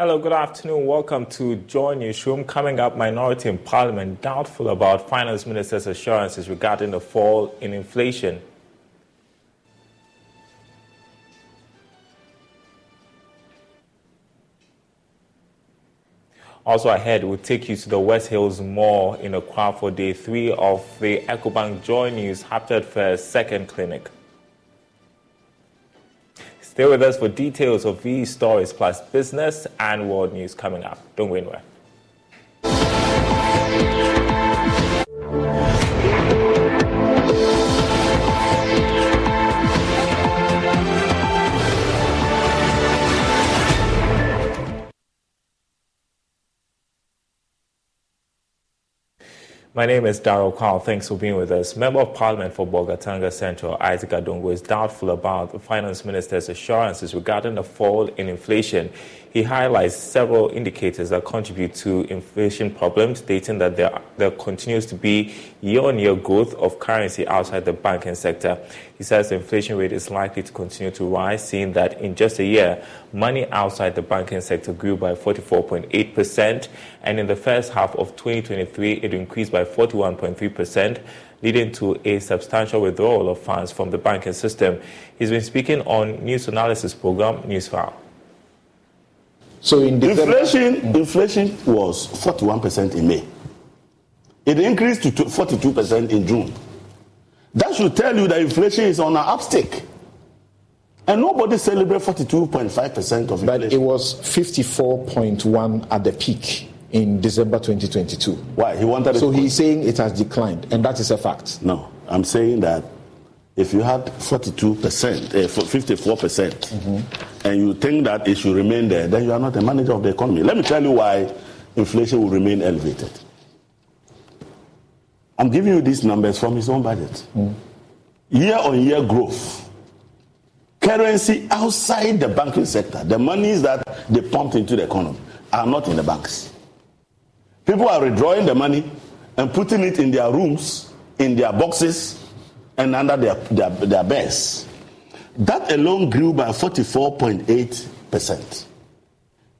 Hello, good afternoon. Welcome to Joy Newsroom. Coming up, minority in parliament doubtful about finance minister's assurances regarding the fall in inflation. Also ahead, we'll take you to the West Hills Mall in a Accra for day three of the EcoBank Joy News Hapted First Second Clinic. Stay with us for details of these stories plus business and world news coming up. Don't go anywhere. My name is Daryl Carl. Thanks for being with us. Member of Parliament for Bolgatanga Central, Isaac Adongo, is doubtful about the Finance Minister's assurances regarding the fall in inflation. He highlights several indicators that contribute to inflation problems, stating that there, there continues to be year on year growth of currency outside the banking sector. He says the inflation rate is likely to continue to rise, seeing that in just a year, money outside the banking sector grew by 44.8%, and in the first half of 2023, it increased by 41.3% leading to a substantial withdrawal of funds from the banking system. He's been speaking on news analysis program Newsfile. So in December, inflation, inflation was 41% in May. It increased to 42% in June. That should tell you that inflation is on an upstick. And nobody celebrates 42.5% of inflation. But it was 54.1 at the peak in December 2022. Why? He wanted So he's saying it has declined, and that is a fact. No, I'm saying that if you had 42%, uh, 54%, percent mm-hmm. and you think that it should remain there, then you are not a manager of the economy. Let me tell you why inflation will remain elevated. I'm giving you these numbers from his own budget. Mm. Year on year growth. Currency outside the banking sector, the monies that they pumped into the economy, are not in the banks. People are withdrawing the money and putting it in their rooms, in their boxes, and under their, their, their beds. That alone grew by 44.8%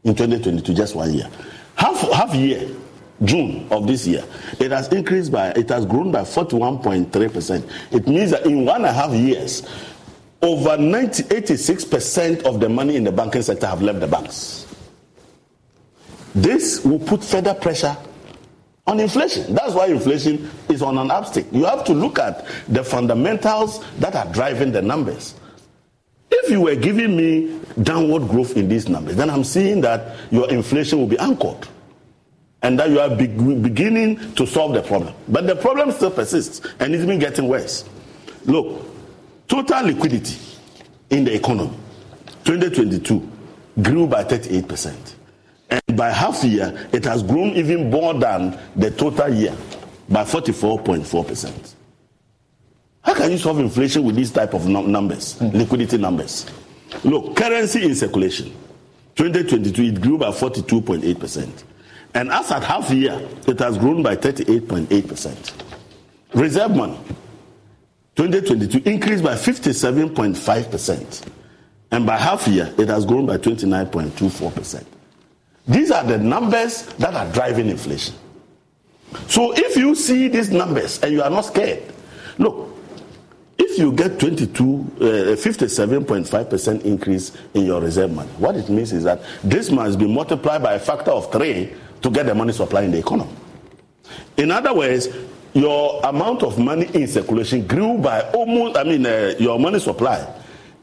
in 2022, just one year. Half, half year, June of this year, it has increased by, it has grown by 41.3%. It means that in one and a half years, over 90, 86% of the money in the banking sector have left the banks. This will put further pressure on inflation. That's why inflation is on an upstick. You have to look at the fundamentals that are driving the numbers. If you were giving me downward growth in these numbers, then I'm seeing that your inflation will be anchored and that you are be- beginning to solve the problem. But the problem still persists and it's been getting worse. Look, total liquidity in the economy 2022 grew by 38%. And by half year, it has grown even more than the total year by 44.4%. How can you solve inflation with these type of numbers, mm. liquidity numbers? Look, currency in circulation. 2022, it grew by 42.8%. And as at half year, it has grown by 38.8%. Reserve money, 2022, increased by 57.5%. And by half year, it has grown by 29.24%. These are the numbers that are driving inflation. So if you see these numbers and you are not scared, look, if you get 22, uh, 57.5% increase in your reserve money, what it means is that this must be multiplied by a factor of three to get the money supply in the economy. In other words, your amount of money in circulation grew by almost, I mean, uh, your money supply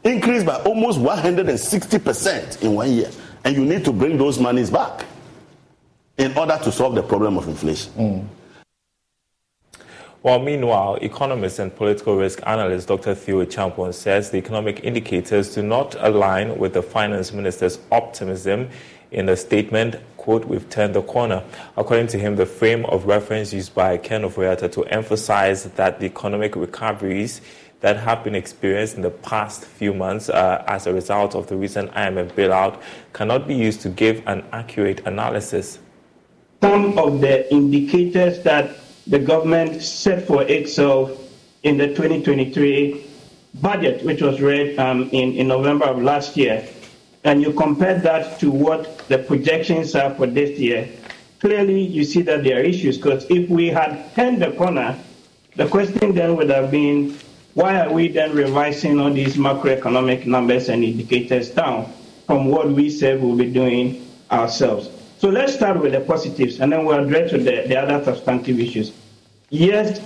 increased by almost 160% in one year. And you need to bring those monies back in order to solve the problem of inflation. Mm. While meanwhile, economist and political risk analyst Dr. Theo Acheampong says the economic indicators do not align with the finance minister's optimism in the statement, quote, we've turned the corner. According to him, the frame of reference used by Ken Ofori-Atta to emphasize that the economic recoveries that have been experienced in the past few months uh, as a result of the recent IMF bailout cannot be used to give an accurate analysis. Some of the indicators that the government set for itself in the 2023 budget, which was read um, in, in November of last year, and you compare that to what the projections are for this year, clearly you see that there are issues. Because if we had turned the corner, the question then would have been why are we then revising all these macroeconomic numbers and indicators down from what we said we'll be doing ourselves? So let's start with the positives and then we'll address the, the other substantive issues. Yes,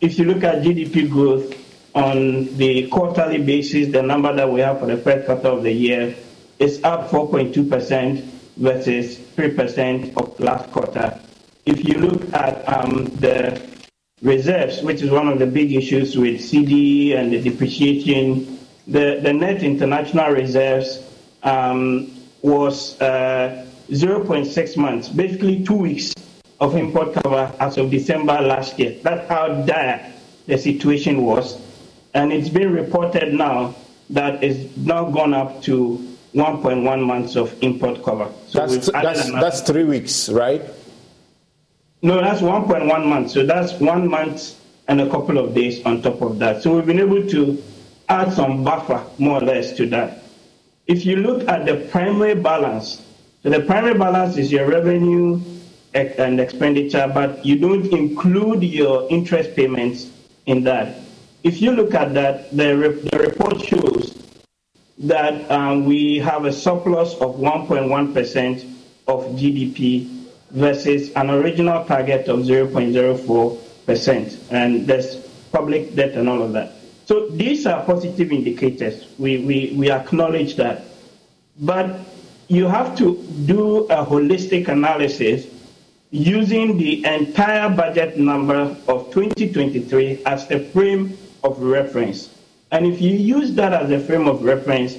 if you look at GDP growth on the quarterly basis, the number that we have for the first quarter of the year is up 4.2% versus 3% of last quarter. If you look at um, the reserves, which is one of the big issues with cedi and the depreciation, the, the net international reserves um, was uh, 0.6 months, basically two weeks of import cover as of December last year. That's how dire the situation was. And it's been reported now that it's now gone up to 1.1 months of import cover. So that's, that's, that's three weeks, right? No, that's 1.1 months. So that's one month and a couple of days on top of that. So we've been able to add some buffer, more or less, to that. If you look at the primary balance, so the primary balance is your revenue and expenditure, but you don't include your interest payments in that. If you look at that, the, re- the report shows that um, we have a surplus of 1.1% of GDP versus an original target of 0.04%. And there's public debt and all of that. So these are positive indicators. We, we, we acknowledge that. But you have to do a holistic analysis using the entire budget number of 2023 as the frame of reference. And if you use that as a frame of reference,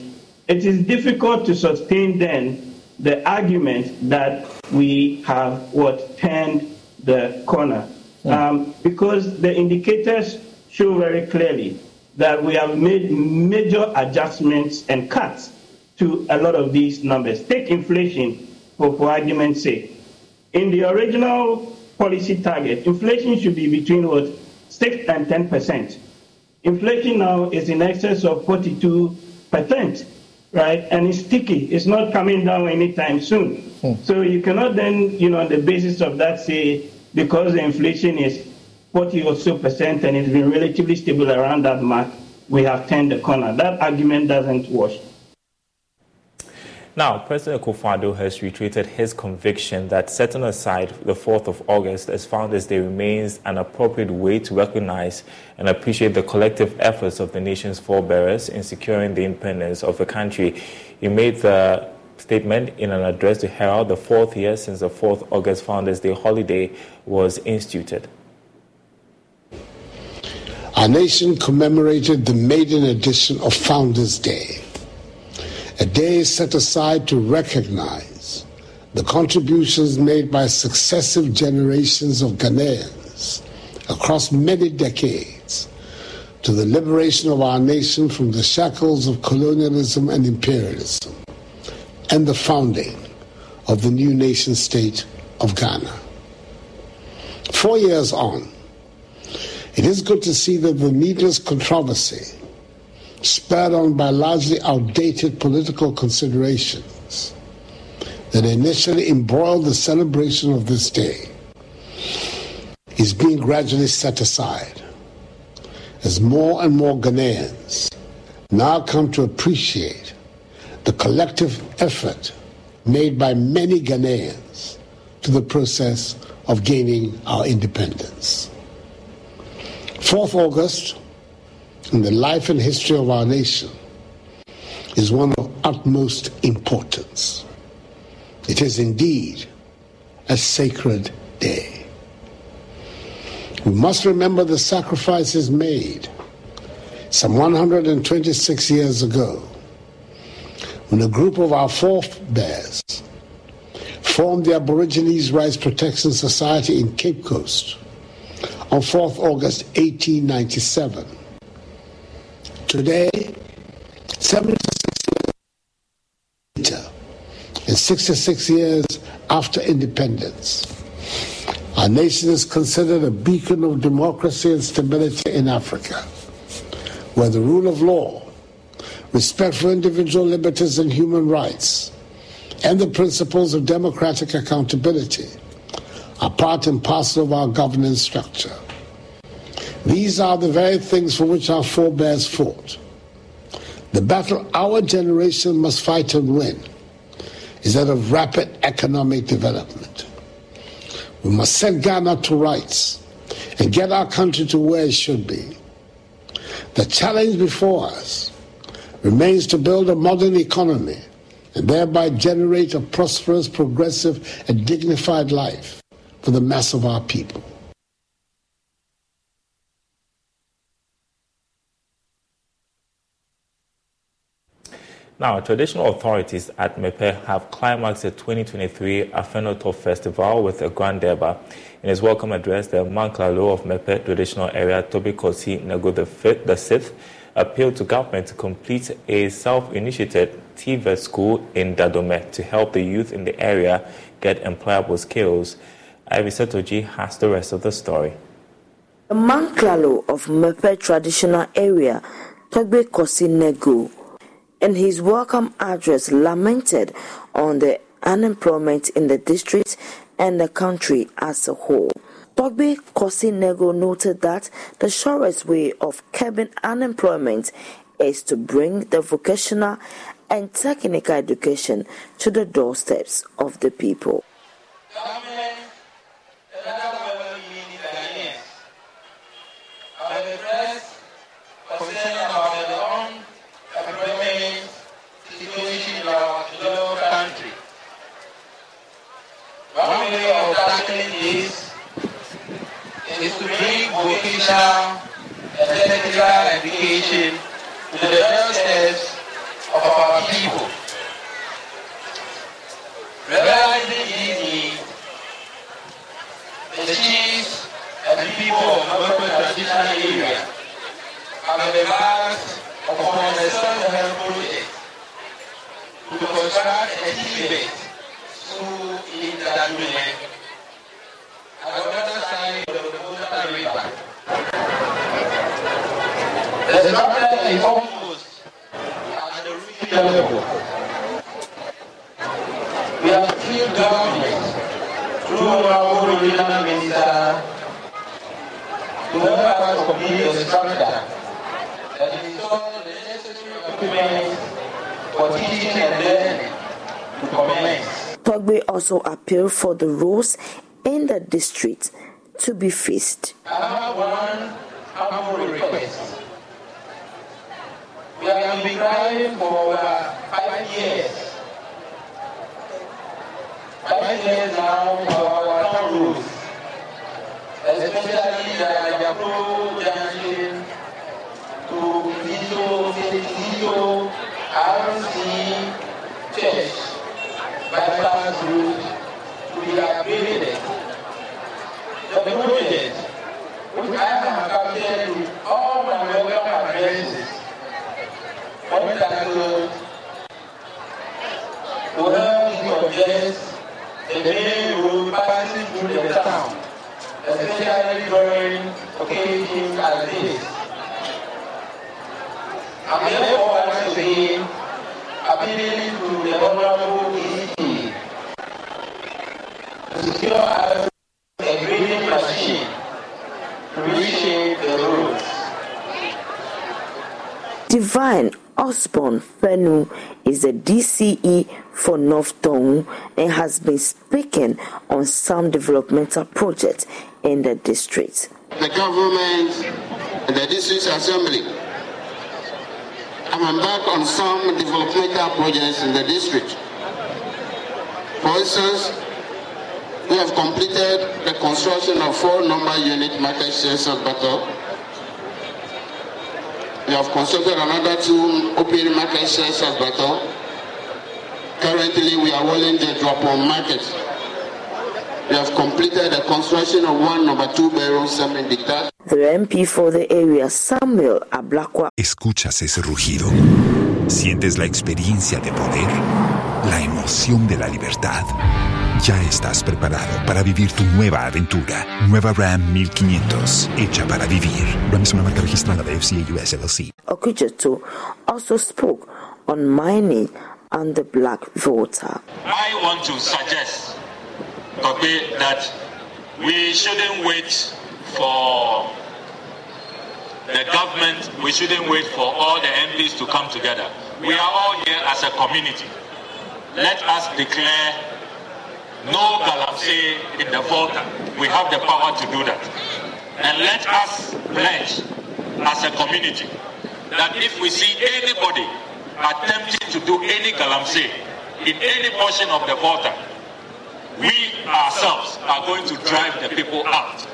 it is difficult to sustain then the argument that we have what turned the corner. Yeah. Um, because the indicators show very clearly that we have made major adjustments and cuts to a lot of these numbers. Take inflation, for, for argument's sake. In the original policy target, inflation should be between what? 6 and 10 percent. Inflation now is in excess of 42 percent, right? And it's sticky. It's not coming down anytime soon. Hmm. So you cannot then, you know, on the basis of that say, because the inflation is 40 or so percent and it's been relatively stable around that mark, we have turned the corner. That argument doesn't wash. Now, President Akufo-Addo has reiterated his conviction that setting aside the 4th of August as Founders Day remains an appropriate way to recognize and appreciate the collective efforts of the nation's forebearers in securing the independence of the country. He made the statement in an address to herald the fourth year since the 4th August Founders Day holiday was instituted. Our nation commemorated the maiden edition of Founders Day a day set aside to recognize the contributions made by successive generations of Ghanaians across many decades to the liberation of our nation from the shackles of colonialism and imperialism and the founding of the new nation state of Ghana. Four years on, it is good to see that the needless controversy spurred on by largely outdated political considerations that initially embroiled the celebration of this day is being gradually set aside as more and more Ghanaians now come to appreciate the collective effort made by many Ghanaians to the process of gaining our independence. 4th August in the life and history of our nation is one of utmost importance. It is indeed a sacred day. We must remember the sacrifices made some 126 years ago when a group of our forebears formed the Aborigines Rights Protection Society in Cape Coast on 4th August 1897. Today, 76 years later, and 66 years after independence, our nation is considered a beacon of democracy and stability in Africa, where the rule of law, respect for individual liberties and human rights, and the principles of democratic accountability are part and parcel of our governance structure. These are the very things for which our forebears fought. The battle our generation must fight and win is that of rapid economic development. We must set Ghana to rights and get our country to where it should be. The challenge before us remains to build a modern economy and thereby generate a prosperous, progressive, and dignified life for the mass of our people. Now, traditional authorities at Mepe have climaxed the 2023 Afenotɔ Festival with a grand derby. In his welcome address, the Manklalo of Mepe traditional area, Togbe Kosi Nego the, fifth, the Sixth, appealed to government to complete a self-initiated TVET school in Dadome to help the youth in the area get employable skills. Ivy Setordji has the rest of the story. The Manklalo of Mepe traditional area, Togbe Kosi Nego, in his welcome address lamented on the unemployment in the district and the country as a whole. Togbe Kosinego noted that the surest way of curbing unemployment is to bring the vocational and technical education to the doorsteps of the people. Vocational and technical education to the doorsteps of our people. Realizing these needs, the chiefs and people of local traditional area have embarked upon a self-help project to construct a TVET school in that domain. At the other side of the Volta River. The structure is almost at the regional level. We have appealed government through our regional minister to help us complete the structure and install the necessary equipment for teaching and learning to commence. Togbe also appealed for the rules in the district to be fixed. I have one. We have been crying for over five years. Five years now for our town rules, especially the Ajapro junction to Zito, Zito, Church bypass route to be upgraded. The project, which I have captured with all my welcome when tackled to help congest the main road passing through the town, especially during occasions like this. I'm therefore once again appealing to the Honorable secure us a grading machine to reshape the roads. Divine Osborne Fenu is the DCE for North Tongu and has been speaking on some developmental projects in the district. The government the district assembly. I'm back on some developmental projects in the district. For instance, we have completed the construction of four number unit market shares at Battle. We have constructed another two open market shares at Battle. Currently, we are rolling the drop on market. We have completed the construction of one number two barrel cement detached. The MP for the area, Samuel Ablakwa. Escuchas ese rugido. Sientes la experiencia de poder, la emoción de la libertad. Ya estás preparado para vivir tu nueva aventura. Nueva Ram 1500, hecha para vivir. Ram es una marca registrada de FCA US LLC. Okudzeto also spoke on mining and the Black Volta. I want to suggest okay, that we shouldn't wait for the government, we shouldn't wait for all the MPs to come together. We are all here as a community. Let us declare no galamsey in the Volta. We have the power to do that. And let us pledge as a community that if we see anybody attempting to do any galamsey in any portion of the Volta, we ourselves are going to drive the people out.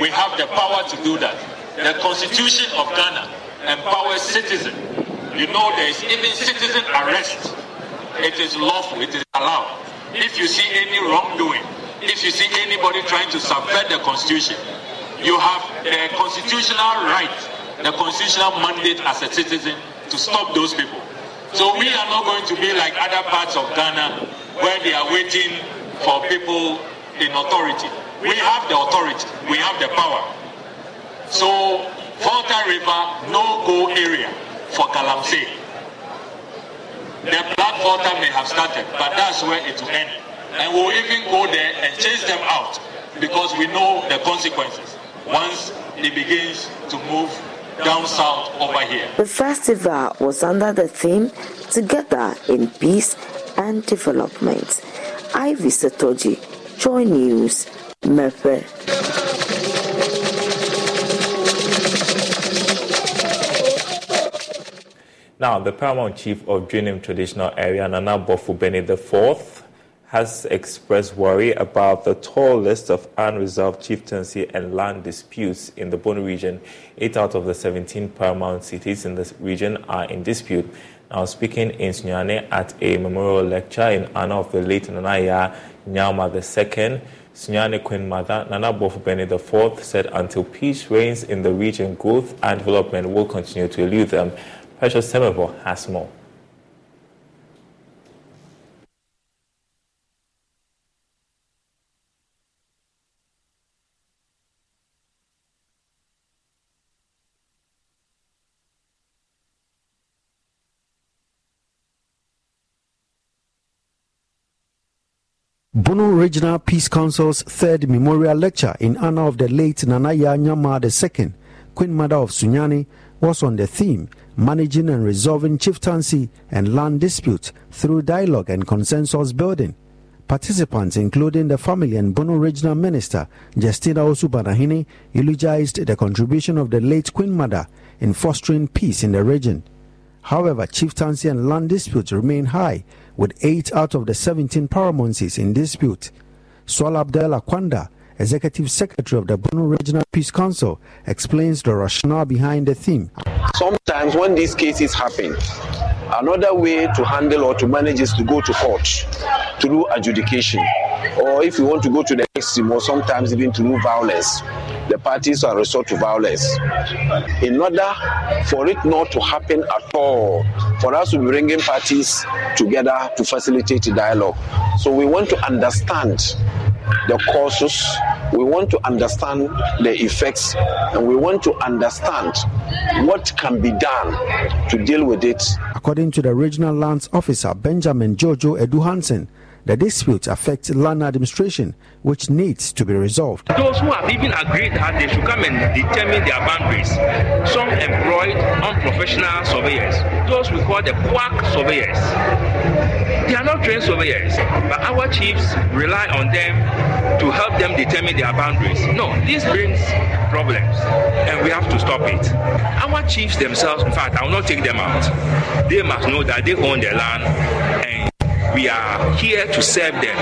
We have the power to do that. The Constitution of Ghana empowers citizens. You know, there is even citizen arrest. It is lawful, it is allowed. If you see any wrongdoing, if you see anybody trying to subvert the Constitution, you have the constitutional right, the constitutional mandate as a citizen to stop those people. So we are not going to be like other parts of Ghana where they are waiting for people in authority. We have the authority, we have the power. So, Volta River, no go area for Galamsey. The Black Volta may have started, but that's where it will end. And we'll even go there and chase them out because we know the consequences once it begins to move down south over here. The festival was under the theme Together in Peace and Development. Ivy Setordji, Joy News, Mepe. Now, the paramount chief of Dwinim traditional area, Nana Bofu Beni IV, has expressed worry about the tall list of unresolved chieftaincy and land disputes in the Bono region. Eight out of the 17 paramountcies in the region are in dispute. Now, speaking in Sunyani at a memorial lecture in honor of the late Nanaya Nyama II, Sunyani Queen Mother Nana Bofu Beni IV said until peace reigns in the region, growth and development will continue to elude them. Precious Semebo has more. Bono Regional Peace Council's third memorial lecture in honor of the late Nanaya Nyama II, Queen Mother of Sunyani, was on the theme Managing and Resolving Chieftaincy and Land Disputes through Dialogue and Consensus Building. Participants, including the family and Bono Regional Minister Justina Owusu-Banahene, eulogized the contribution of the late Queen Mother in fostering peace in the region. However, chieftaincy and land disputes remain high, with 8 out of the 17 paramountcies in dispute. Swal Abdel Akwanda, Executive Secretary of the Bono Regional Peace Council, explains the rationale behind the theme. Sometimes, when these cases happen, another way to handle or to manage is to go to court through adjudication. Or if you want to go to the extreme, or sometimes even through violence, the parties are resort to violence. In order for it not to happen at all, for us to be bringing parties together to facilitate dialogue. So we want to understand the causes, we want to understand the effects, and we want to understand what can be done to deal with it. According to the regional lands officer Benjamin Jojo Edu Hansen, the dispute affects land administration, which needs to be resolved. Those who have even agreed that they should come and determine their boundaries, some employed unprofessional surveyors, those we call the quack surveyors. They are not trained surveyors, but our chiefs rely on them to help them determine their boundaries. No, this brings problems, and we have to stop it. Our chiefs themselves, in fact, I will not take them out. They must know that they own their land and we are here to serve them.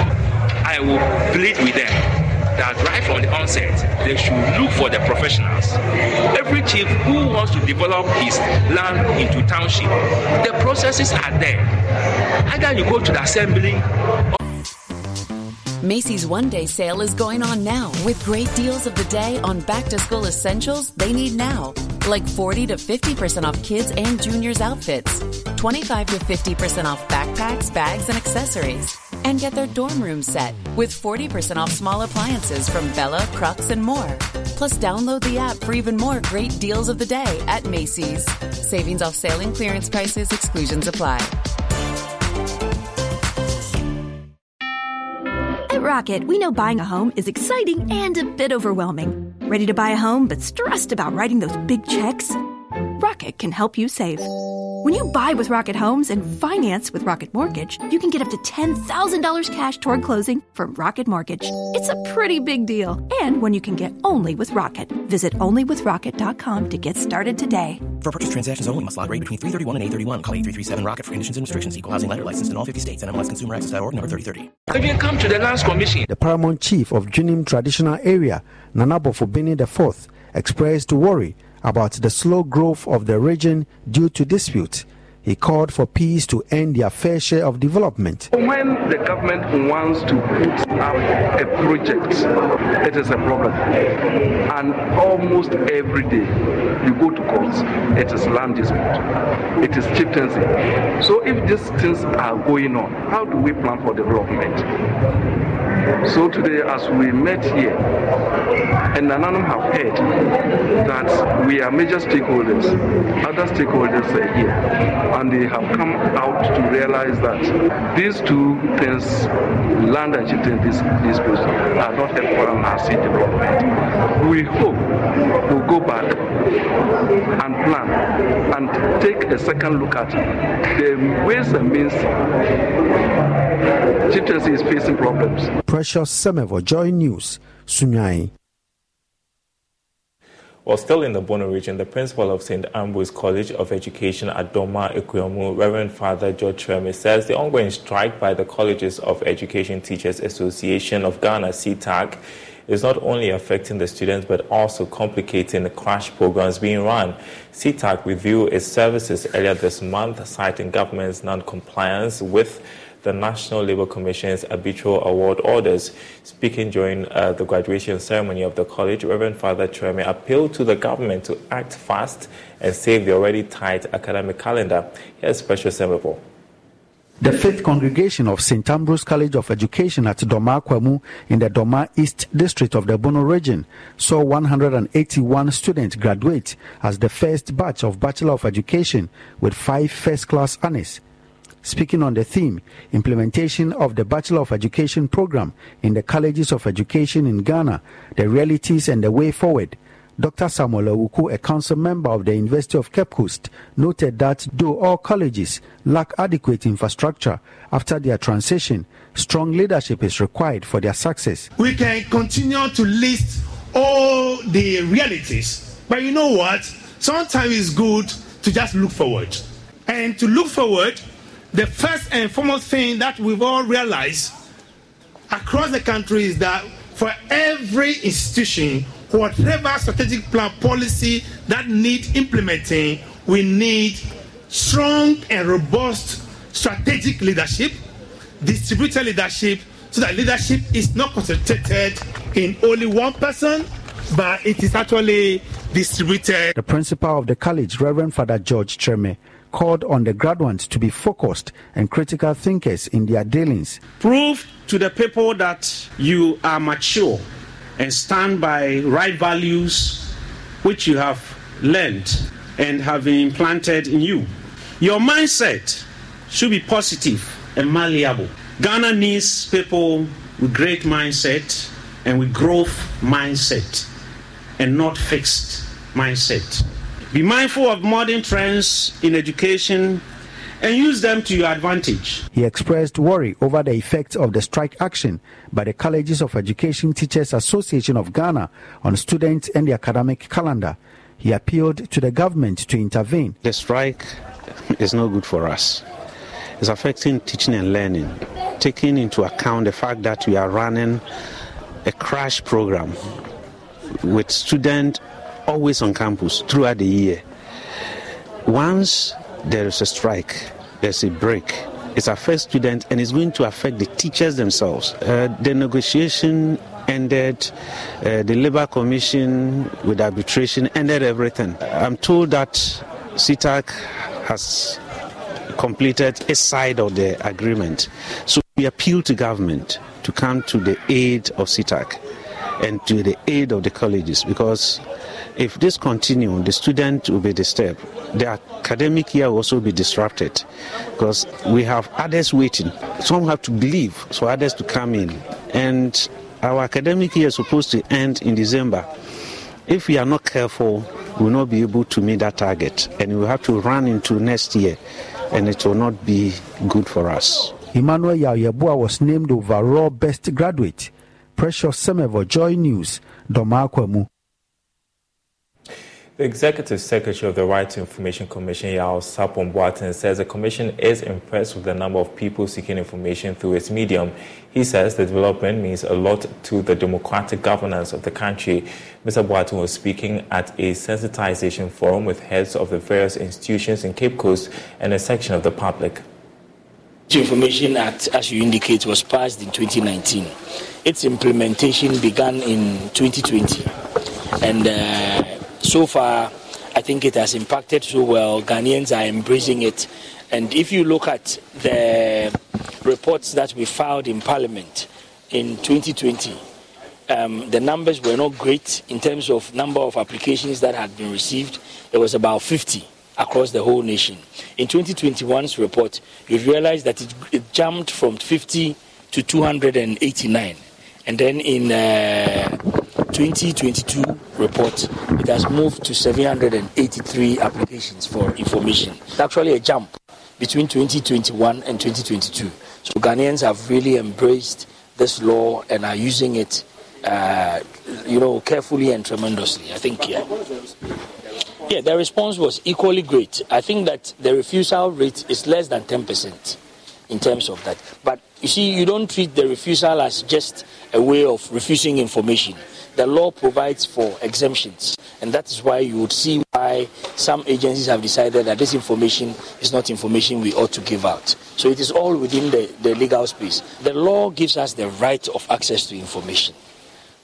I will plead with them that right from the onset, they should look for the professionals. Every chief who wants to develop his land into township, the processes are there. Either you go to the assembly. Macy's one day sale is going on now with great deals of the day on back to school essentials they need now, like 40 to 50% off kids and juniors outfits, 25 to 50% off backpacks, bags, and accessories. And get their dorm room set with 40% off small appliances from Bella, Crux, and more. Plus, download the app for even more great deals of the day at Macy's. Savings off sailing clearance prices, exclusions apply. At Rocket, we know buying a home is exciting and a bit overwhelming. Ready to buy a home but stressed about writing those big checks? Rocket can help you save. When you buy with Rocket Homes and finance with Rocket Mortgage, you can get up to $10,000 cash toward closing from Rocket Mortgage. It's a pretty big deal, and when you can get only with Rocket. Visit onlywithrocket.com to get started today. For purchase transactions only, must log rate between 331 and 831. Call 8337 Rocket for conditions and restrictions. Equal housing lender licensed in all 50 states. And MLSConsumerAccess.org number 3030. If you come to the last commission, The paramount chief of Junim traditional area, Nanabo Bini IV, expressed to worry about the slow growth of the region due to dispute. He called for peace to end their fair share of development. When the government wants to put up a project, it is a problem. And almost every day you go to courts, it is land dispute, it is chieftaincy. So if these things are going on, how do we plan for development? So today, as we met here, and Nananum have heard that we are major stakeholders, other stakeholders are here, and they have come out to realize that these two things, land and chieftain disputes, are not helpful and are seed development. We hope we'll go back and plan and take a second look at the ways and means chieftaincy is facing problems. Precious Semevo, Joy News, Sunyani. While still in the Bono region, the principal of St. Ambrose College of Education at Dormaa Akwamu, Reverend Father George Treme, says the ongoing strike by the Colleges of Education Teachers Association of Ghana, CETAG, is not only affecting the students but also complicating the crash programs being run. CETAG reviewed its services earlier this month, citing government's non-compliance with the National Labour Commission's arbitral award orders. Speaking during uh, the graduation ceremony of the college, Reverend Father Treme appealed to the government to act fast and save the already tight academic calendar. Here's Precious Semebo. The Fifth Congregation of St. Ambrose College of Education at Dormaa Akwamu in the Dormaa East District of the Bono region saw 181 students graduate as the first batch of Bachelor of Education with five first class honors. Speaking on the theme, implementation of the Bachelor of Education program in the colleges of education in Ghana, the realities and the way forward, Dr. Samuel Awuku, a council member of the University of Cape Coast, noted that though all colleges lack adequate infrastructure after their transition, strong leadership is required for their success. We can continue to list all the realities, but you know what? Sometimes it's good to just look forward. And to look forward, the first and foremost thing that we've all realized across the country is that for every institution, whatever strategic plan policy that needs implementing, we need strong and robust strategic leadership, distributed leadership, so that leadership is not concentrated in only one person, but it is actually distributed. The principal of the college, Reverend Father George Treme, called on the graduates to be focused and critical thinkers in their dealings. Prove to the people that you are mature and stand by right values which you have learned and have been implanted in you. Your mindset should be positive and malleable. Ghana needs people with great mindset and with growth mindset and not fixed mindset. Be mindful of modern trends in education and use them to your advantage. He expressed worry over the effects of the strike action by the Colleges of Education Teachers Association of Ghana on students and the academic calendar. He appealed to the government to intervene. The strike is not good for us. It's affecting teaching and learning, taking into account the fact that we are running a crash program with students always on campus throughout the year. Once there is a strike, there's a break. It affects students and it's going to affect the teachers themselves. Uh, the negotiation ended, uh, the Labour Commission with arbitration ended everything. I'm told that CETAG has completed a side of the agreement. So we appeal to government to come to the aid of CETAG and to the aid of the colleges because if this continues, the student will be disturbed. The academic year will also be disrupted because we have others waiting. Some have to leave so others to come in. And our academic year is supposed to end in December. If we are not careful, we will not be able to meet that target and we will have to run into next year and it will not be good for us. Emmanuel Yayebua was named overall best graduate. Precious Semevo, Joy News, Dormaa Akwamu. The Executive Secretary of the Right to Information Commission, Yao Sarpong Boateng, says the Commission is impressed with the number of people seeking information through its medium. He says the development means a lot to the democratic governance of the country. Mr. Boateng was speaking at a sensitization forum with heads of the various institutions in Cape Coast and a section of the public. The Information Act, as you indicate, was passed in 2019. Its implementation began in 2020. And uh, so far, I think it has impacted so well. Ghanaians are embracing it. And if you look at the reports that we filed in Parliament in 2020, um, the numbers were not great in terms of number of applications that had been received. It was about 50 across the whole nation. In 2021's report, you realize that it, it jumped from 50 to 289. And then in uh, 2022 report, it has moved to 783 applications for information. It's actually a jump between 2021 and 2022. So Ghanaians have really embraced this law and are using it, uh, you know, carefully and tremendously. I think, yeah. Yeah, the response was equally great. I think that the refusal rate is less than 10% in terms of that. But you see, you don't treat the refusal as just a way of refusing information the law provides for exemptions. And that is why you would see why some agencies have decided that this information is not information we ought to give out. So it is all within the, the legal space. The law gives us the right of access to information.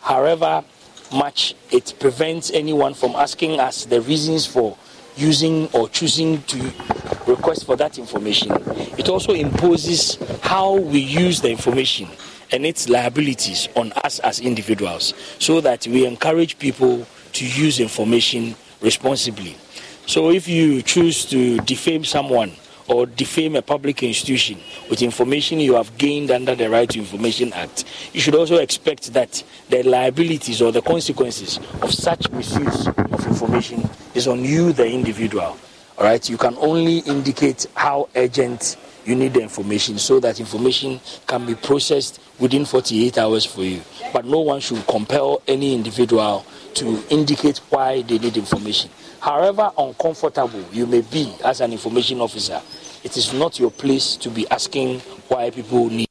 However much it prevents anyone from asking us the reasons for using or choosing to request for that information, it also imposes how we use the information and its liabilities on us as individuals so that we encourage people to use information responsibly. So if you choose to defame someone or defame a public institution with information you have gained under the Right to Information Act, you should also expect that the liabilities or the consequences of such misuse of information is on you, the individual. All right, you can only indicate how urgent you need the information so that information can be processed within 48 hours for you. But no one should compel any individual to indicate why they need information. However uncomfortable you may be as an information officer, it is not your place to be asking why people need.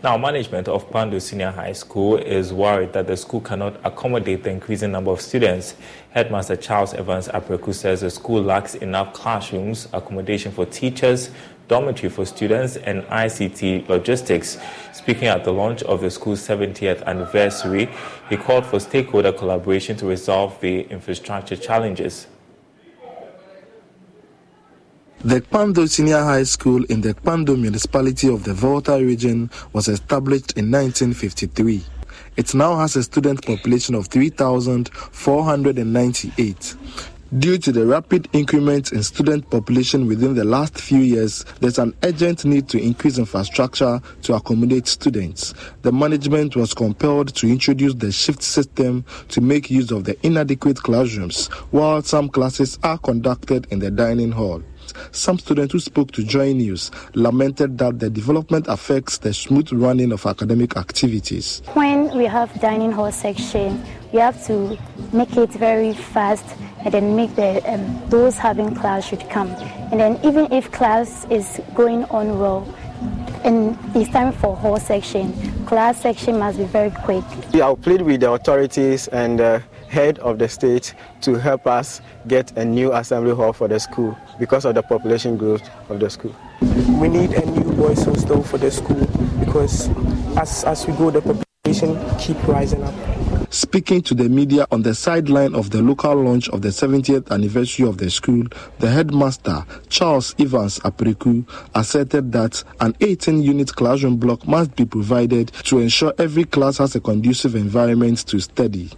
Now, management of Kpando Senior High School is worried that the school cannot accommodate the increasing number of students. Headmaster Charles Evans Apreku says the school lacks enough classrooms, accommodation for teachers, dormitory for students, and ICT logistics. Speaking at the launch of the school's 70th anniversary, he called for stakeholder collaboration to resolve the infrastructure challenges. The Kpando Senior High School in the Kpando municipality of the Volta region was established in 1953. It now has a student population of 3,498. Due to the rapid increment in student population within the last few years, there's an urgent need to increase infrastructure to accommodate students. The management was compelled to introduce the shift system to make use of the inadequate classrooms, while some classes are conducted in the dining hall. Some students who spoke to Joy News lamented that the development affects the smooth running of academic activities. When we have dining hall section, we have to make it very fast and then make the um, those having class should come. And then even if class is going on well, and it's time for hall section, class section must be very quick. We have plead with the authorities and the head of the state to help us get a new assembly hall for the school because of the population growth of the school. We need a new boys hostel for the school because as, as we go, the population keep rising up. Speaking to the media on the sideline of the local launch of the 70th anniversary of the school, the headmaster, Charles Evans Apreku, asserted that an 18 unit classroom block must be provided to ensure every class has a conducive environment to study.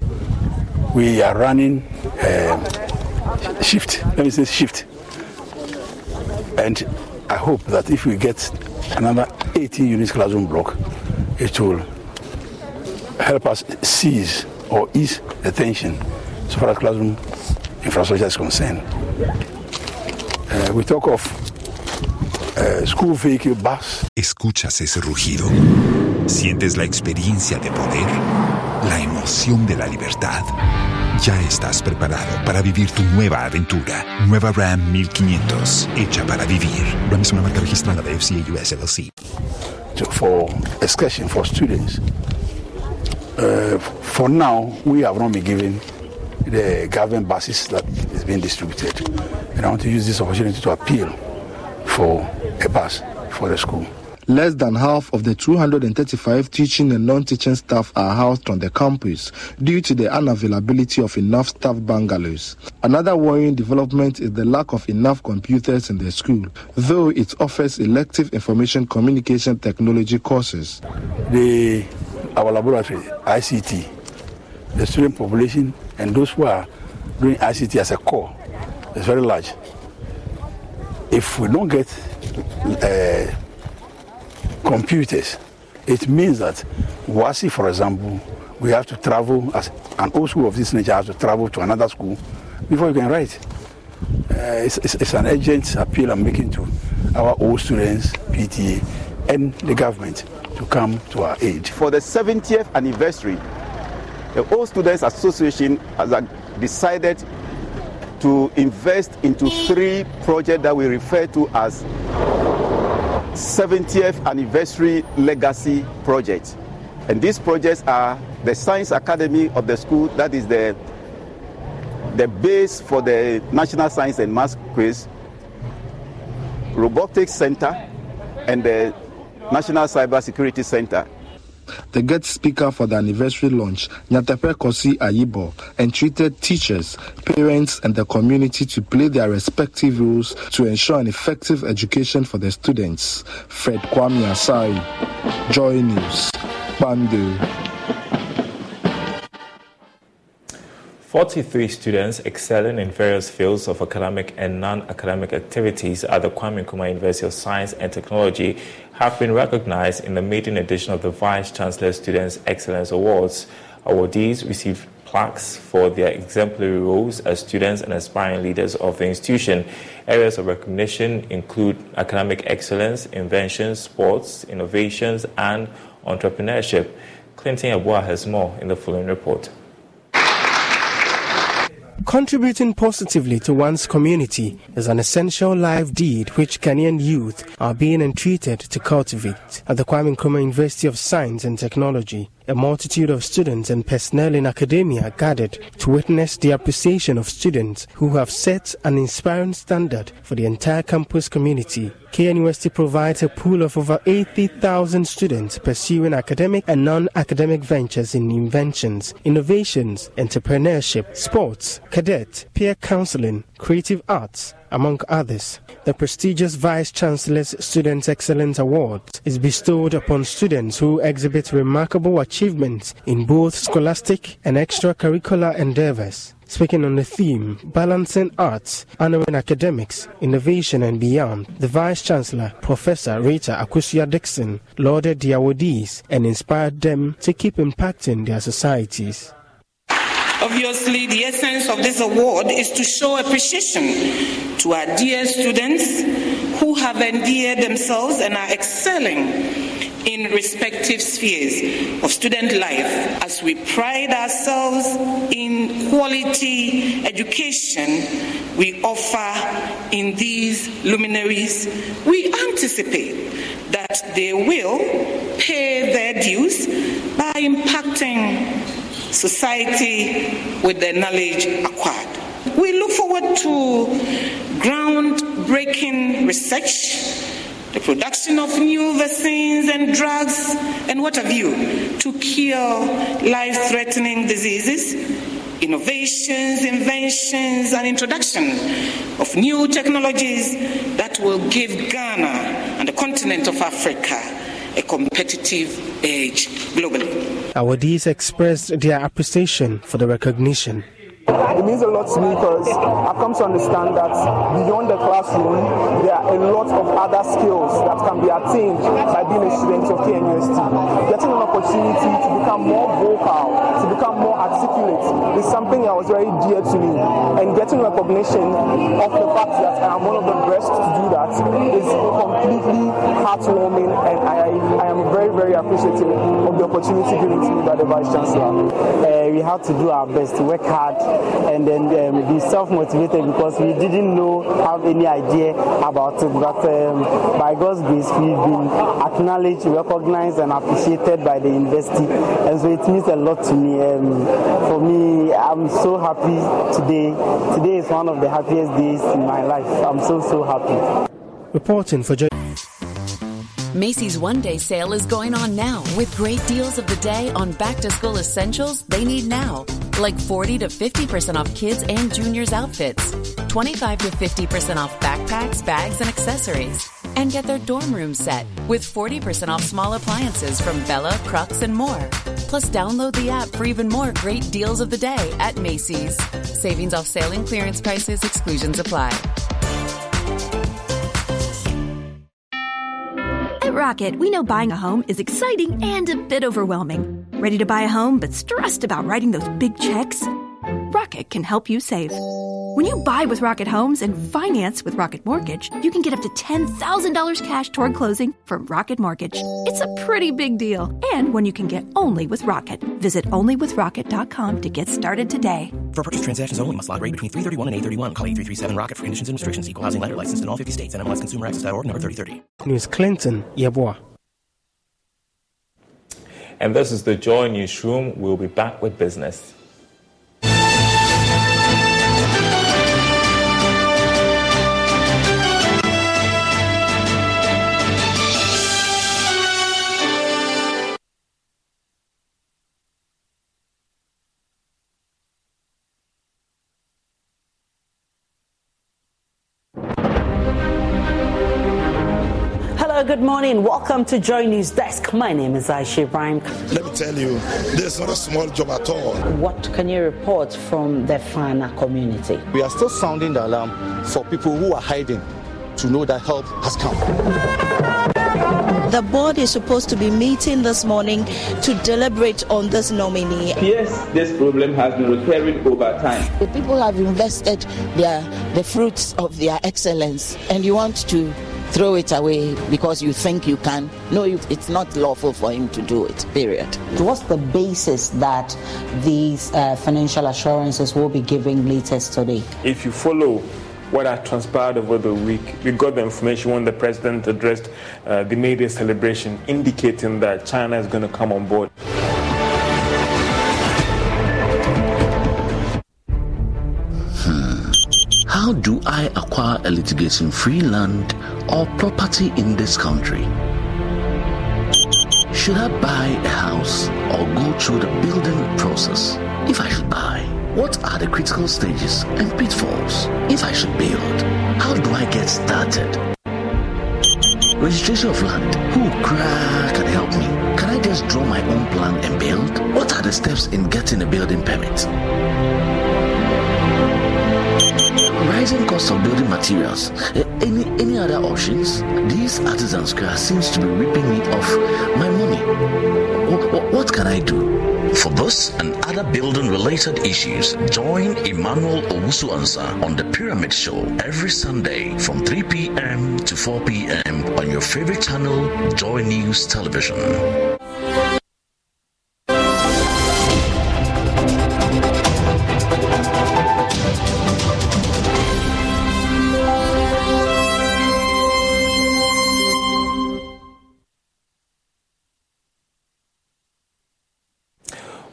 We are running um, shift, let me say shift. And I hope that if we get another 18 units classroom block, it will help us seize or ease the tension so far as classroom infrastructure is concerned. Uh, we talk of uh, school vehicle bus. Escuchas ese rugido. Sientes la experiencia de poder, la emoción de la libertad. Ya estás preparado para vivir tu nueva aventura. Nueva Ram 1500, hecha para vivir. Ram es una marca registrada de FCA US LLC. For excursion for students. Uh, for now, we have not been given the government buses that is being distributed. And I want to use this opportunity to appeal for a bus for the school. Less than half of the 235 teaching and non-teaching staff are housed on the campus due to the unavailability of enough staff bungalows. Another worrying development is the lack of enough computers in the school, though it offers elective information communication technology courses. The our laboratory, ICT, the student population, and those who are doing ICT as a core is very large. If we don't get uh, computers, it means that WASSCE, for example, we have to travel, as an old school of this nature has to travel to another school before you can write. Uh, it's, it's, it's an urgent appeal I'm making to our old students, PTA, and the government to come to our aid. For the 70th anniversary, the Old Students Association has decided to invest into three projects that we refer to as 70th anniversary legacy project. And these projects are the Science Academy of the school, that is the, the base for the National Science and Maths Quiz, Robotics Center, and the National Cyber Security Center. The guest speaker for the anniversary launch, Nyatepe Kosi Ayibo, entreated teachers, parents, and the community to play their respective roles to ensure an effective education for the students. Fred Kwame Asari, Joy News, Bandu. 43 students excelling in various fields of academic and non-academic activities at the Kwame Nkrumah University of Science and Technology have been recognized in the maiden edition of the Vice Chancellor Students Excellence Awards. Awardees received plaques for their exemplary roles as students and aspiring leaders of the institution. Areas of recognition include academic excellence, inventions, sports, innovations, and entrepreneurship. Clinton Abua has more in the following report. Contributing positively to one's community is an essential life deed which Ghanaian youth are being entreated to cultivate. At the Kwame Nkrumah University of Science and Technology, a multitude of students and personnel in academia gathered to witness the appreciation of students who have set an inspiring standard for the entire campus community. KNUST provides a pool of over 80,000 students pursuing academic and non-academic ventures in inventions, innovations, entrepreneurship, sports, cadet, peer counseling, creative arts, Among others, the prestigious Vice Chancellor's Student Excellence Award is bestowed upon students who exhibit remarkable achievements in both scholastic and extracurricular endeavors. Speaking on the theme, Balancing Arts, Honoring Academics, Innovation and Beyond, the Vice Chancellor, Professor Rita Akosua Dickson, lauded the awardees and inspired them to keep impacting their societies. Obviously, the essence of this award is to show appreciation to our dear students who have endeared themselves and are excelling in respective spheres of student life as we pride ourselves in quality education we offer in these luminaries. We anticipate that they will pay their dues by impacting society with the knowledge acquired. We look forward to groundbreaking research, the production of new vaccines and drugs, and what have you, to cure life threatening diseases, innovations, inventions, and introduction of new technologies that will give Ghana and the continent of Africa a competitive edge globally. Awardees expressed their appreciation for the recognition. It means a lot to me because I've come to understand that beyond the classroom, there are a lot of other skills that can be attained by being a student of KNUST. Getting an opportunity to become more vocal, to become more articulate is something that was very dear to me. And getting recognition of the fact that I am one of the best to do that is completely heartwarming and I, I am very, very appreciative of the opportunity given to me by the Vice Chancellor. Uh, we have to do our best work hard and then um, be self-motivated because we didn't know, have any idea about it. But um, by God's grace, we've been acknowledged, recognized, and appreciated by the university, and so it means a lot to me. Um, for me, I'm so happy today. Today is one of the happiest days in my life. I'm so so happy. Reporting for. J- Macy's one day sale is going on now with great deals of the day on back to school essentials they need now, like 40 to 50% off kids and juniors outfits, 25 to 50% off backpacks, bags, and accessories. And get their dorm room set with 40% off small appliances from Bella, Crux, and more. Plus, download the app for even more great deals of the day at Macy's. Savings off sale and clearance prices, exclusions apply. Rocket, we know buying a home is exciting and a bit overwhelming. Ready to buy a home but stressed about writing those big checks? Rocket can help you save. When you buy with Rocket Homes and finance with Rocket Mortgage, you can get up to $10,000 cash toward closing from Rocket Mortgage. It's a pretty big deal, and one you can get only with Rocket. Visit onlywithrocket.com to get started today. For purchase transactions only, must log rate between 331 and 831. Call 8337 Rocket for conditions and restrictions. Equal housing letter licensed in all 50 states. NMLSConsumerAccess.org number 3030. News Clinton, Yeboah. And this is the Joy Newsroom. We'll be back with business. Good morning. Welcome to Joy News Desk. My name is Aisha Ibrahim. Let me tell you, this is not a small job at all. What can you report from the Fana community? We are still sounding the alarm for people who are hiding to know that help has come. The board is supposed to be meeting this morning to deliberate on this nominee. Yes, this problem has been recurring over time. The people have invested their the fruits of their excellence, and you want to throw it away because you think you can. No, it's not lawful for him to do it, period. What's the basis that these uh, financial assurances will be giving latest today? If you follow what had transpired over the week, we got the information when the president addressed uh, the May Day celebration, indicating that China is going to come on board. How do I acquire a litigation free land or property in this country? Should I buy a house or go through the building process? If I should buy, What are the critical stages and pitfalls? If I should build, how do I get started? Registration of land. Who can help me? Can I just draw my own plan and build? What are the steps in getting a building permit? Rising cost of building materials. Any any other options? These artisans seems to be ripping me off my money. What, what can I do? For this and other building related issues, join Emmanuel Owusu Ansa on the Pyramid Show every Sunday from 3 p.m. to 4 p.m. on your favorite channel, Joy News Television.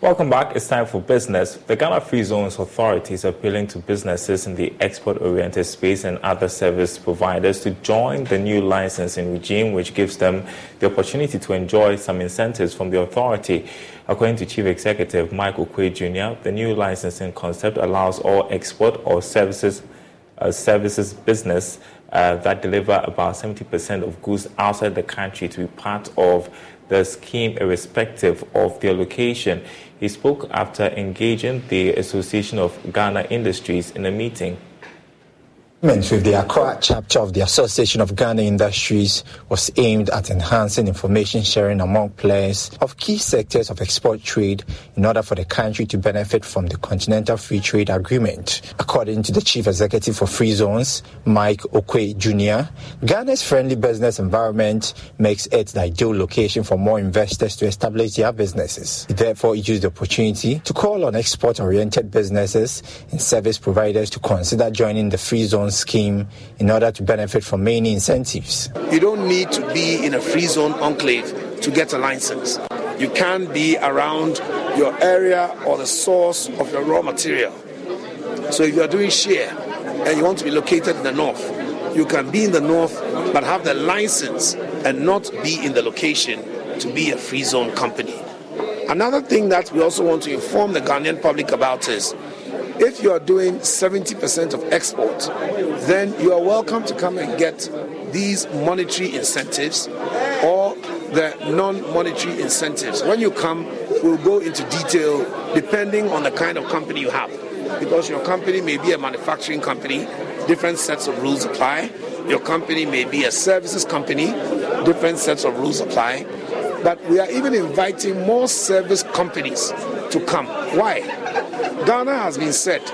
Welcome back. It's time for business. The Ghana Free Zones Authority is appealing to businesses in the export oriented space and other service providers to join the new licensing regime, which gives them the opportunity to enjoy some incentives from the authority. According to Chief Executive Michael Oquaye Jr., the new licensing concept allows all export or services, uh, services business uh, that deliver about 70% of goods outside the country to be part of the scheme irrespective of their location. He spoke after engaging the Association of Ghana Industries in a meeting with the Accra chapter of the Association of Ghana Industries was aimed at enhancing information sharing among players of key sectors of export trade in order for the country to benefit from the Continental Free Trade Agreement. According to the Chief Executive for Free Zones, Mike Oquaye Jr., Ghana's friendly business environment makes it the ideal location for more investors to establish their businesses. Therefore, he therefore used the opportunity to call on export-oriented businesses and service providers to consider joining the Free Zone scheme in order to benefit from many incentives. You don't need to be in a free zone enclave to get a license. You can be around your area or the source of your raw material. So if you are doing share and you want to be located in the north, you can be in the north but have the license and not be in the location to be a free zone company. Another thing that we also want to inform the Ghanaian public about is if you are doing 70% of export, then you are welcome to come and get these monetary incentives or the non monetary incentives. When you come, we'll go into detail depending on the kind of company you have. Because your company may be a manufacturing company, different sets of rules apply. Your company may be a services company, different sets of rules apply. But we are even inviting more service companies to come. Why? Ghana has been said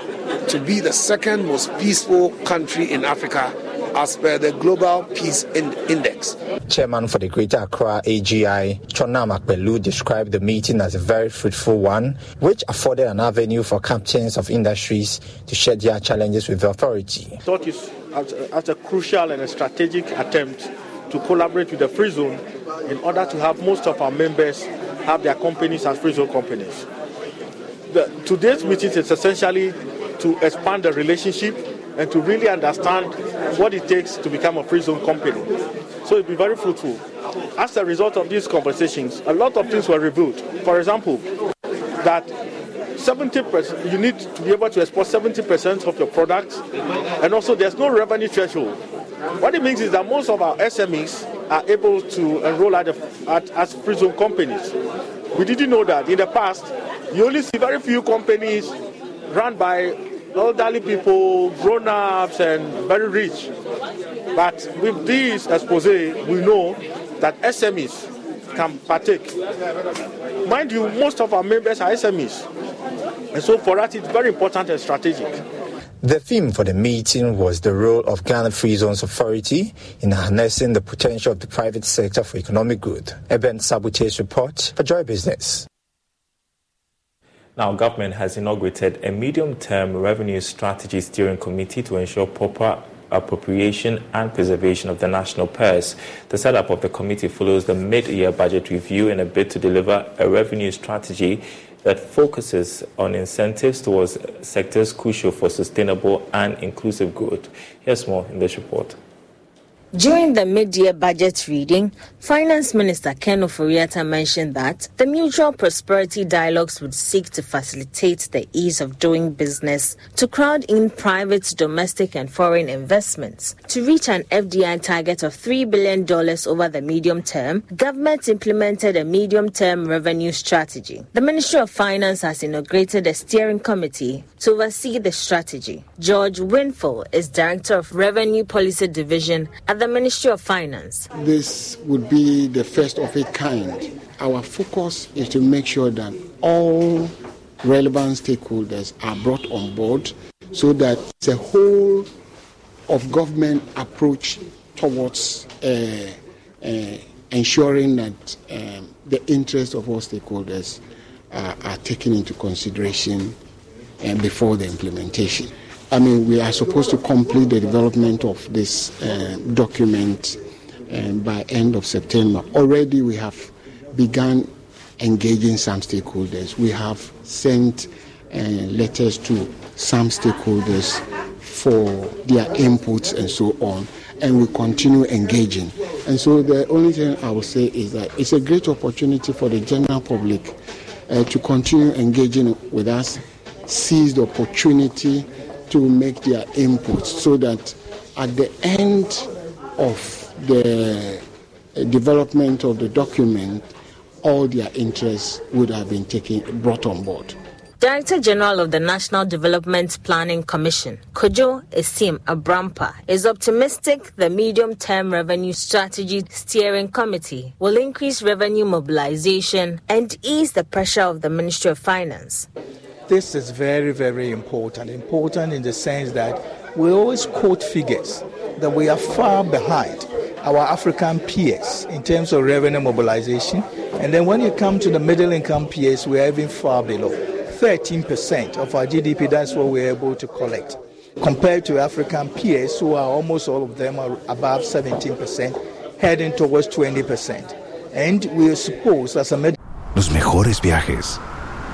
to be the second most peaceful country in Africa as per the Global Peace Index. Chairman for the Greater Accra AGI, Tsonam Akpeloo, described the meeting as a very fruitful one, which afforded an avenue for captains of industries to share their challenges with the authority. I thought it as, as a crucial and a strategic attempt to collaborate with the Free Zone in order to have most of our members have their companies as Free Zone companies today's meeting is essentially to expand the relationship and to really understand what it takes to become a free zone company. So it'll be very fruitful. As a result of these conversations, a lot of things were revealed. For example, that 70% you need to be able to export 70% of your products, and also there's no revenue threshold. What it means is that most of our SMEs are able to enroll at, at as free zone companies. We didn't know that in the past you only see very few companies run by elderly people, grown ups, and very rich. But with this expose, we know that SMEs can partake. Mind you, most of our members are SMEs. And so for us, it's very important and strategic. The theme for the meeting was the role of Ghana Free Zones Authority in harnessing the potential of the private sector for economic good. Eben Sabute's report for Joy Business. Now, government has inaugurated a medium-term revenue strategy steering committee to ensure proper appropriation and preservation of the national purse. The setup of the committee follows the mid-year budget review in a bid to deliver a revenue strategy that focuses on incentives towards sectors crucial for sustainable and inclusive growth. Here's more in this report. During the mid-year budget reading, Finance Minister Ken Ofori-Atta mentioned that the mutual prosperity dialogues would seek to facilitate the ease of doing business, to crowd in private, domestic and foreign investments. To reach an FDI target of $3 billion over the medium term, government implemented a medium-term revenue strategy. The Ministry of Finance has inaugurated a steering committee to oversee the strategy. George Winfield is Director of Revenue Policy Division at the the Ministry of Finance. This would be the first of its kind. Our focus is to make sure that all relevant stakeholders are brought on board so that the whole of government approach towards uh, uh, ensuring that um, the interests of all stakeholders uh, are taken into consideration uh, before the implementation. I mean, we are supposed to complete the development of this uh, document uh, by end of September. Already, we have begun engaging some stakeholders. We have sent uh, letters to some stakeholders for their inputs and so on, and we continue engaging. And so, the only thing I will say is that it's a great opportunity for the general public uh, to continue engaging with us, seize the opportunity to make their inputs so that at the end of the uh, development of the document, all their interests would have been taken, brought on board. Director General of the National Development Planning Commission, Kojo Esim Abrampa, is optimistic the medium term revenue strategy steering committee will increase revenue mobilization and ease the pressure of the Ministry of Finance. This is very, very important. Important in the sense that we always quote figures that we are far behind our African peers in terms of revenue mobilization. And then when you come to the middle income peers, we are even far below. 13% of our GDP, that's what we're able to collect. Compared to African peers, who are almost all of them are above 17%, heading towards 20%. And we suppose as a Los mejores viajes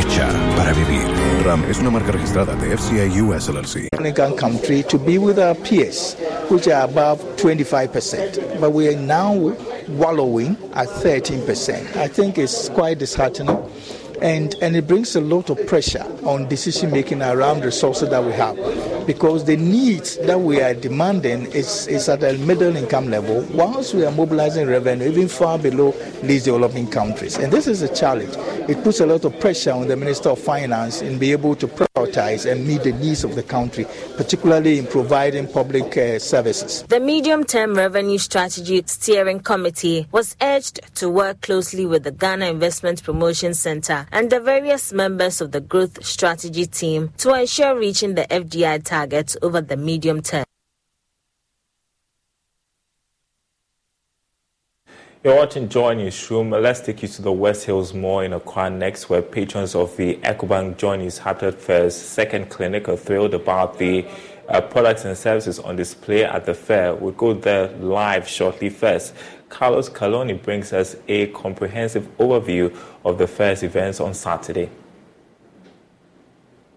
hecha para vivir. RAM es una marca registrada de FCA US LLC. country to be with our peers, which are above 25%, but we are now wallowing at 13%. I think it's quite disheartening and, and it brings a lot of pressure on decision making around resources that we have. Because the needs that we are demanding is, is at a middle income level whilst we are mobilizing revenue even far below least developing countries. And this is a challenge. It puts a lot of pressure on the minister of finance in being able to prioritize and meet the needs of the country particularly in providing public uh, services. The medium term revenue strategy steering committee was urged to work closely with the ghana investment promotion center and the various members of the growth strategy team to ensure reaching the FDI targets over the medium term. You're watching Joy Newsroom. Let's take you to the West Hills Mall in Accra next, where patrons of the EcoBank Joy News Habitat Fair's second clinic are thrilled about the uh, products and services on display at the fair. We'll go there live shortly first. Carlos Caloni brings us a comprehensive overview of the fair's events on Saturday.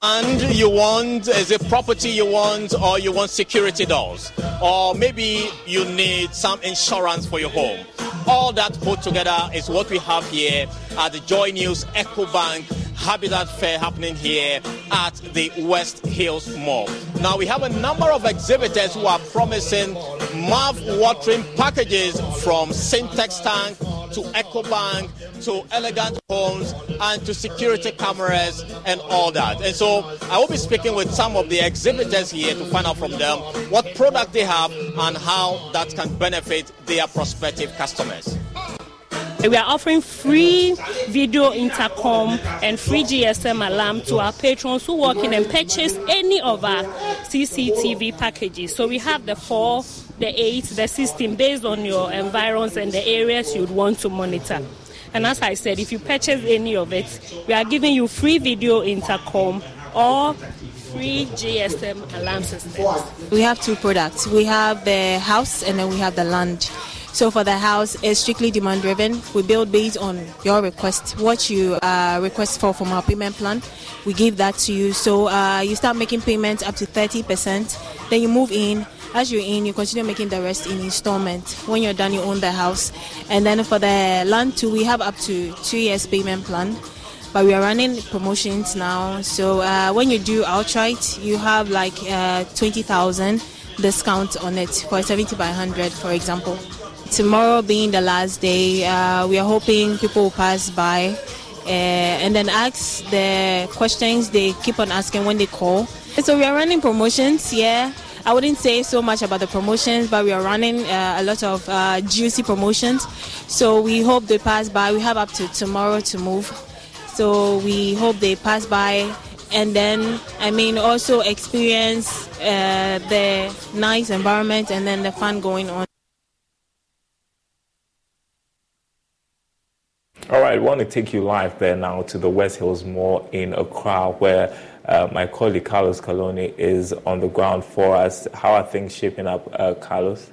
And you want, is it property you want, or you want security doors? Or maybe you need some insurance for your home. All that put together is what we have here at the Joy News Eco Bank Habitat Fair happening here at the West Hills Mall. Now we have a number of exhibitors who are promising mouth-watering packages from Syntex tank to EcoBank to elegant homes and to security cameras and all that. And so I will be speaking with some of the exhibitors here to find out from them what product they have and how that can benefit their prospective customers. We are offering free video intercom and free GSM alarm to our patrons who walk in and purchase any of our CCTV packages. So we have the four, the eight, the 16 based on your environs and the areas you'd want to monitor. And as I said, if you purchase any of it, we are giving you free video intercom or free GSM alarm systems. We have two products. We have the house and then we have the land. So for the house, it's strictly demand driven. We build based on your request, what you uh, request for from our payment plan. We give that to you. So uh, you start making payments up to 30%. Then you move in. As you're in, you continue making the rest in installment. When you're done, you own the house. And then for the land too, we have up to two years payment plan but we are running promotions now. So uh, when you do outright, you have like uh, 20,000 discount on it for 70 by 100, for example. Tomorrow being the last day, uh, we are hoping people will pass by uh, and then ask the questions they keep on asking when they call. So we are running promotions, yeah. I wouldn't say so much about the promotions, but we are running uh, a lot of uh, juicy promotions. So we hope they pass by. We have up to tomorrow to move. So we hope they pass by and then I mean also experience uh, the nice environment and then the fun going on. All right, I want to take you live there now to the West Hills Mall in Accra, where uh, my colleague Carlos Caloni is on the ground for us. How are things shaping up, uh, Carlos?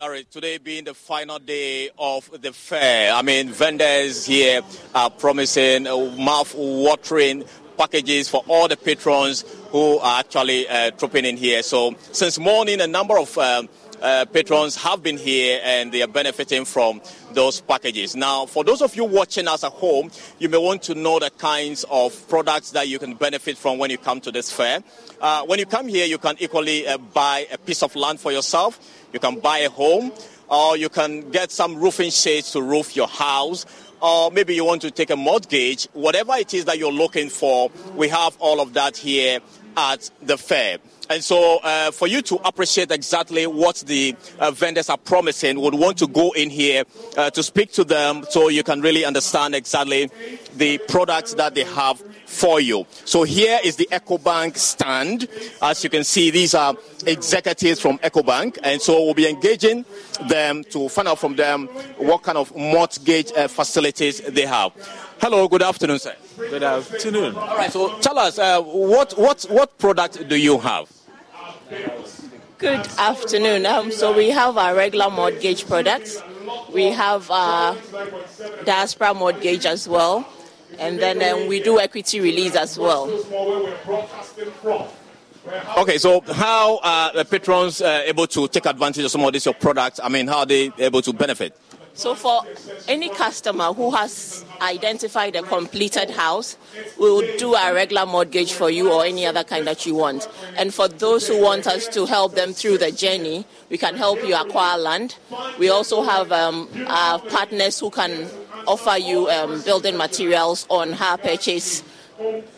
All right, today being the final day of the fair, I mean, vendors here are promising uh, mouth-watering packages for all the patrons who are actually uh, trooping in here. So since morning, a number of um, uh, patrons have been here and they are benefiting from those packages. Now, for those of you watching us at home, you may want to know the kinds of products that you can benefit from when you come to this fair. Uh, when you come here, you can equally uh, buy a piece of land for yourself you can buy a home, or you can get some roofing shades to roof your house, or maybe you want to take a mortgage. Whatever it is that you're looking for, we have all of that here at the fair. And so, uh, for you to appreciate exactly what the uh, vendors are promising, would want to go in here uh, to speak to them so you can really understand exactly the products that they have for you. So here is the EcoBank stand. As you can see, these are executives from EcoBank, and so we'll be engaging them to find out from them what kind of mortgage uh, facilities they have. Hello, good afternoon, sir. Good afternoon. All right, so tell us uh, what what what product do you have? Good afternoon. Um, so we have our regular mortgage products. We have our diaspora mortgage as well and then um, we do equity release as well. Okay, so how are the patrons uh, able to take advantage of some of these products? I mean, how are they able to benefit? So, for any customer who has identified a completed house, we will do a regular mortgage for you or any other kind that you want. And for those who want us to help them through the journey, we can help you acquire land. We also have um, our partners who can offer you um, building materials on hire purchase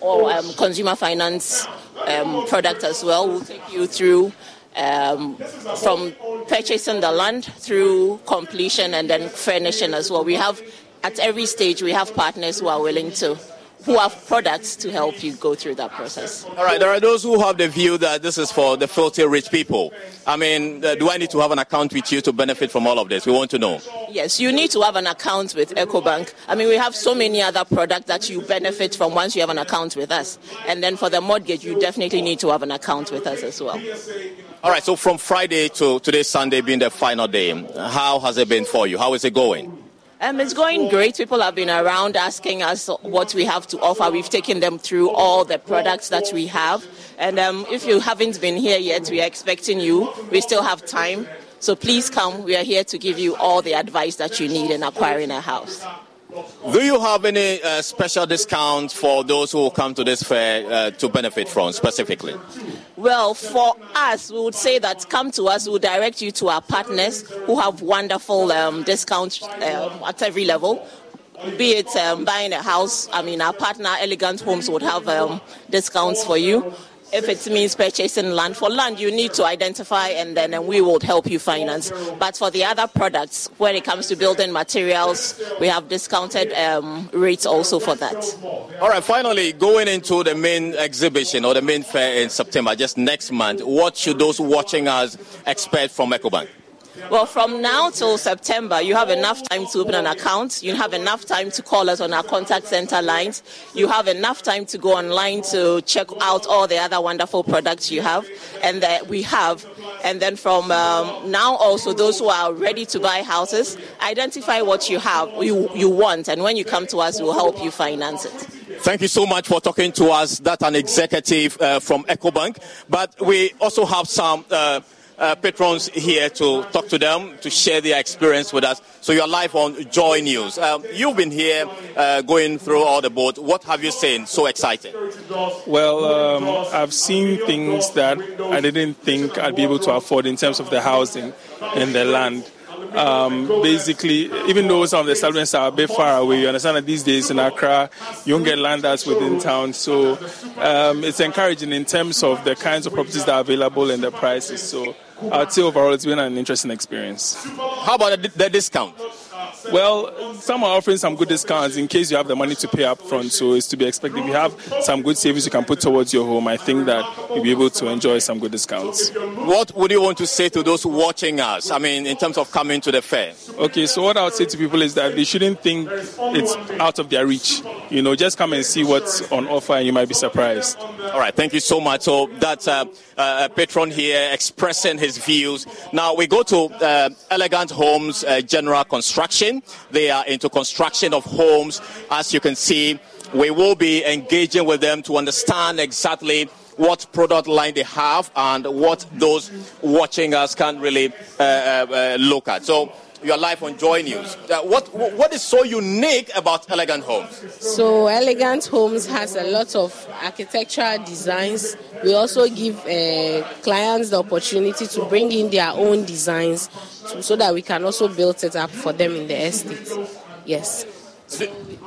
or um, consumer finance um, product as well. We'll take you through um, from purchasing the land through completion and then furnishing as well. We have at every stage we have partners who are willing to who have products to help you go through that process. All right, there are those who have the view that this is for the filthy rich people. I mean, uh, do I need to have an account with you to benefit from all of this? We want to know. Yes, you need to have an account with EcoBank. I mean, we have so many other products that you benefit from once you have an account with us. And then for the mortgage, you definitely need to have an account with us as well. All right, so from Friday to today, Sunday being the final day, how has it been for you? How is it going? Um, it's going great. People have been around asking us what we have to offer. We've taken them through all the products that we have. And um, if you haven't been here yet, we are expecting you. We still have time. So please come. We are here to give you all the advice that you need in acquiring a house. Do you have any uh, special discounts for those who come to this fair uh, to benefit from specifically? Well, for us, we would say that come to us, we'll direct you to our partners who have wonderful um, discounts um, at every level. Be it um, buying a house, I mean, our partner Elegant Homes would have um, discounts for you. If it means purchasing land. For land, you need to identify and then and we will help you finance. But for the other products, when it comes to building materials, we have discounted um, rates also for that. All right, finally, going into the main exhibition or the main fair in September, just next month, what should those watching us expect from EcoBank? Well, from now till September, you have enough time to open an account. You have enough time to call us on our contact center lines. You have enough time to go online to check out all the other wonderful products you have and that we have. And then from um, now, also those who are ready to buy houses, identify what you have, you, you want, and when you come to us, we'll help you finance it. Thank you so much for talking to us. That's an executive uh, from EcoBank. But we also have some. Uh, uh, patrons here to talk to them, to share their experience with us. So you're live on Joy News. Um, you've been here uh, going through all the boat. What have you seen so exciting? Well, um, I've seen things that I didn't think I'd be able to afford in terms of the housing and the land. Um, basically, even though some of the settlements are a bit far away, you understand that these days in Accra, you don't get land that's within town. So um, it's encouraging in terms of the kinds of properties that are available and the prices. So I'd say overall it's been an interesting experience. How about the, the discount? Well, some are offering some good discounts in case you have the money to pay up front. So it's to be expected. If you have some good savings you can put towards your home, I think that you'll be able to enjoy some good discounts. What would you want to say to those watching us? I mean, in terms of coming to the fair? Okay, so what I would say to people is that they shouldn't think it's out of their reach. You know, just come and see what's on offer and you might be surprised. All right, thank you so much. So that's uh, uh, a patron here expressing his views. Now we go to uh, Elegant Homes uh, General Construction. They are into construction of homes. As you can see, we will be engaging with them to understand exactly what product line they have and what those watching us can really uh, uh, look at. So you are live on Joy News. Uh, what what is so unique about Elegant Homes? So Elegant Homes has a lot of architectural designs. We also give uh, clients the opportunity to bring in their own designs, to, so that we can also build it up for them in the estate. Yes.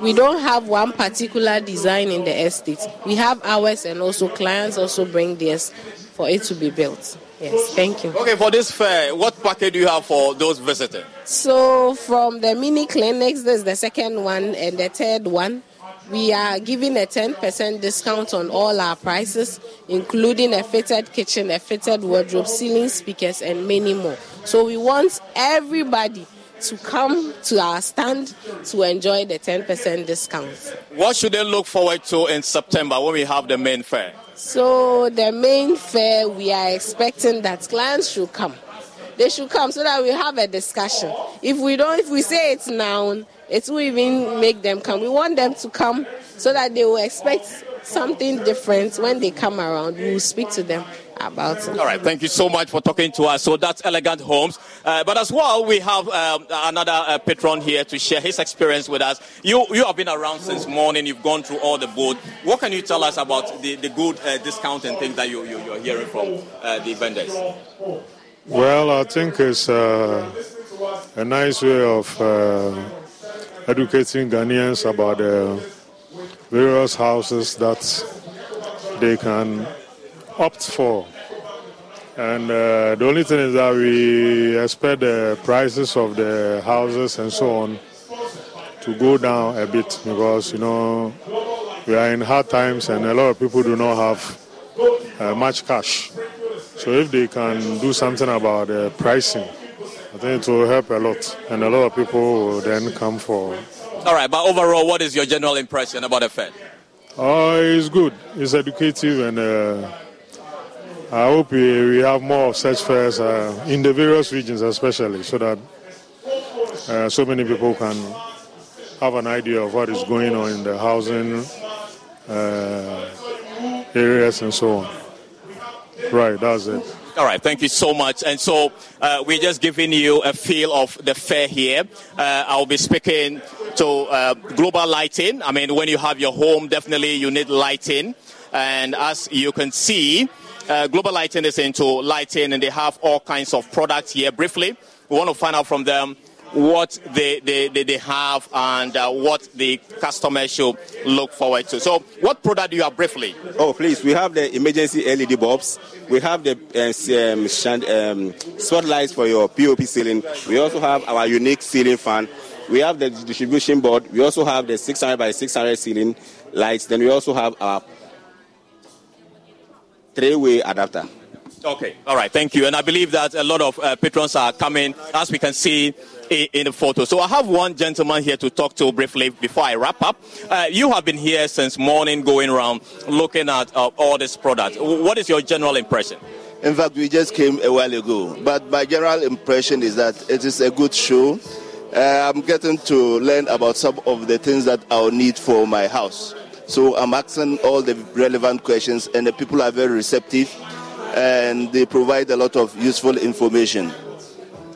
We don't have one particular design in the estate. We have ours, and also clients also bring theirs for it to be built. Yes, thank you. Okay, for this fair, what package do you have for those visitors? So, from the mini clinics, there's the second one and the third one. We are giving a 10% discount on all our prices, including a fitted kitchen, a fitted wardrobe, ceiling speakers, and many more. So, we want everybody to come to our stand to enjoy the 10% discount. What should they look forward to in September when we have the main fair? So, the main fair, we are expecting that clients should come. They should come so that we have a discussion. If we don't, if we say it's now, it will even make them come. We want them to come so that they will expect something different when they come around. We will speak to them about it. All right, thank you so much for talking to us. So that's Elegant Homes. Uh, but as well, we have um, another uh, patron here to share his experience with us. You you have been around since morning. You've gone through all the board. What can you tell us about the, the good uh, discount and things that you, you, are hearing from uh, the vendors? Well, I think it's uh, a nice way of uh, educating Ghanaians about the various houses that they can opt for. And uh, the only thing is that we expect the prices of the houses and so on to go down a bit because, you know, we are in hard times and a lot of people do not have uh, much cash. So if they can do something about the pricing, I think it will help a lot, and a lot of people will then come for. All right, but overall, what is your general impression about the Fed? Oh, it's good. It's educative, and uh, I hope we, we have more of such fairs uh, in the various regions, especially, so that uh, so many people can have an idea of what is going on in the housing uh, areas and so on. Right, that's it. All right, thank you so much. And so uh, we're just giving you a feel of the fair here. Uh, I'll be speaking to uh, global lighting. I mean, when you have your home, definitely you need lighting. And as you can see, uh, global lighting is into lighting and they have all kinds of products here. Briefly, we want to find out from them what they, they, they, they have and uh, what the customer should look forward to. So, what product do you have briefly? Oh, please, we have the emergency LED bulbs. We have the uh, um, shand, um, spotlights for your POP ceiling. We also have our unique ceiling fan. We have the distribution board. We also have the 600 by 600 ceiling lights. Then we also have our three-way adapter. Okay, all right, thank you. And I believe that a lot of uh, patrons are coming, as we can see in, in, the photo. So I have one gentleman here to talk to briefly before I wrap up. Uh, you have been here since morning, going around looking at uh, all this product. What is your general impression? In fact, we just came a while ago, but my general impression is that it is a good show. Uh, I'm getting to learn about some of the things that I'll need for my house. So I'm asking all the relevant questions, and the people are very receptive and they provide a lot of useful information.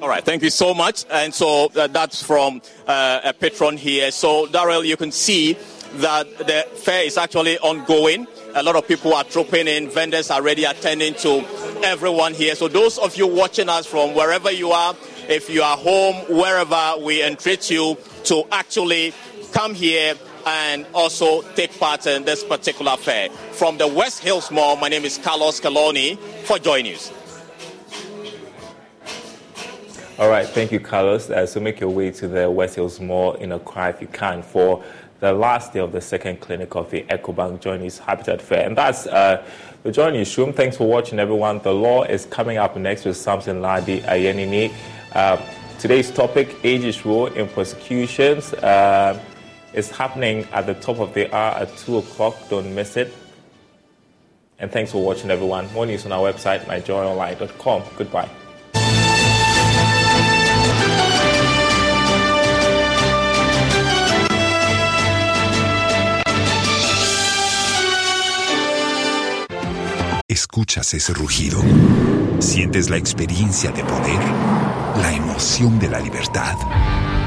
All right, thank you so much. And so uh, that's from uh, a patron here. So, Daryl, you can see that the fair is actually ongoing. A lot of people are trooping in, vendors are already attending to everyone here. So, those of you watching us from wherever you are, if you are home, wherever, we entreat you to actually come here and also take part in this particular fair. From the West Hills Mall, my name is Carlos Caloni for Joy News. All right, thank you, Carlos. Uh, so make your way to the West Hills Mall in a Accra if you can for the last day of the second clinic of the EcoBank Joy News Habitat Fair. And that's uh, the Joy News Room. Thanks for watching, everyone. The law is coming up next with Samson Lardy Anyenini. Uh, today's topic, age's role in prosecutions. Uh, is happening at the top of the hour at 2 o'clock. Don't miss it. And thanks for watching, everyone. More news on our website, myjoyonline.com. Goodbye. Escuchas ese rugido. Sientes la experiencia de poder, la emoción de la libertad.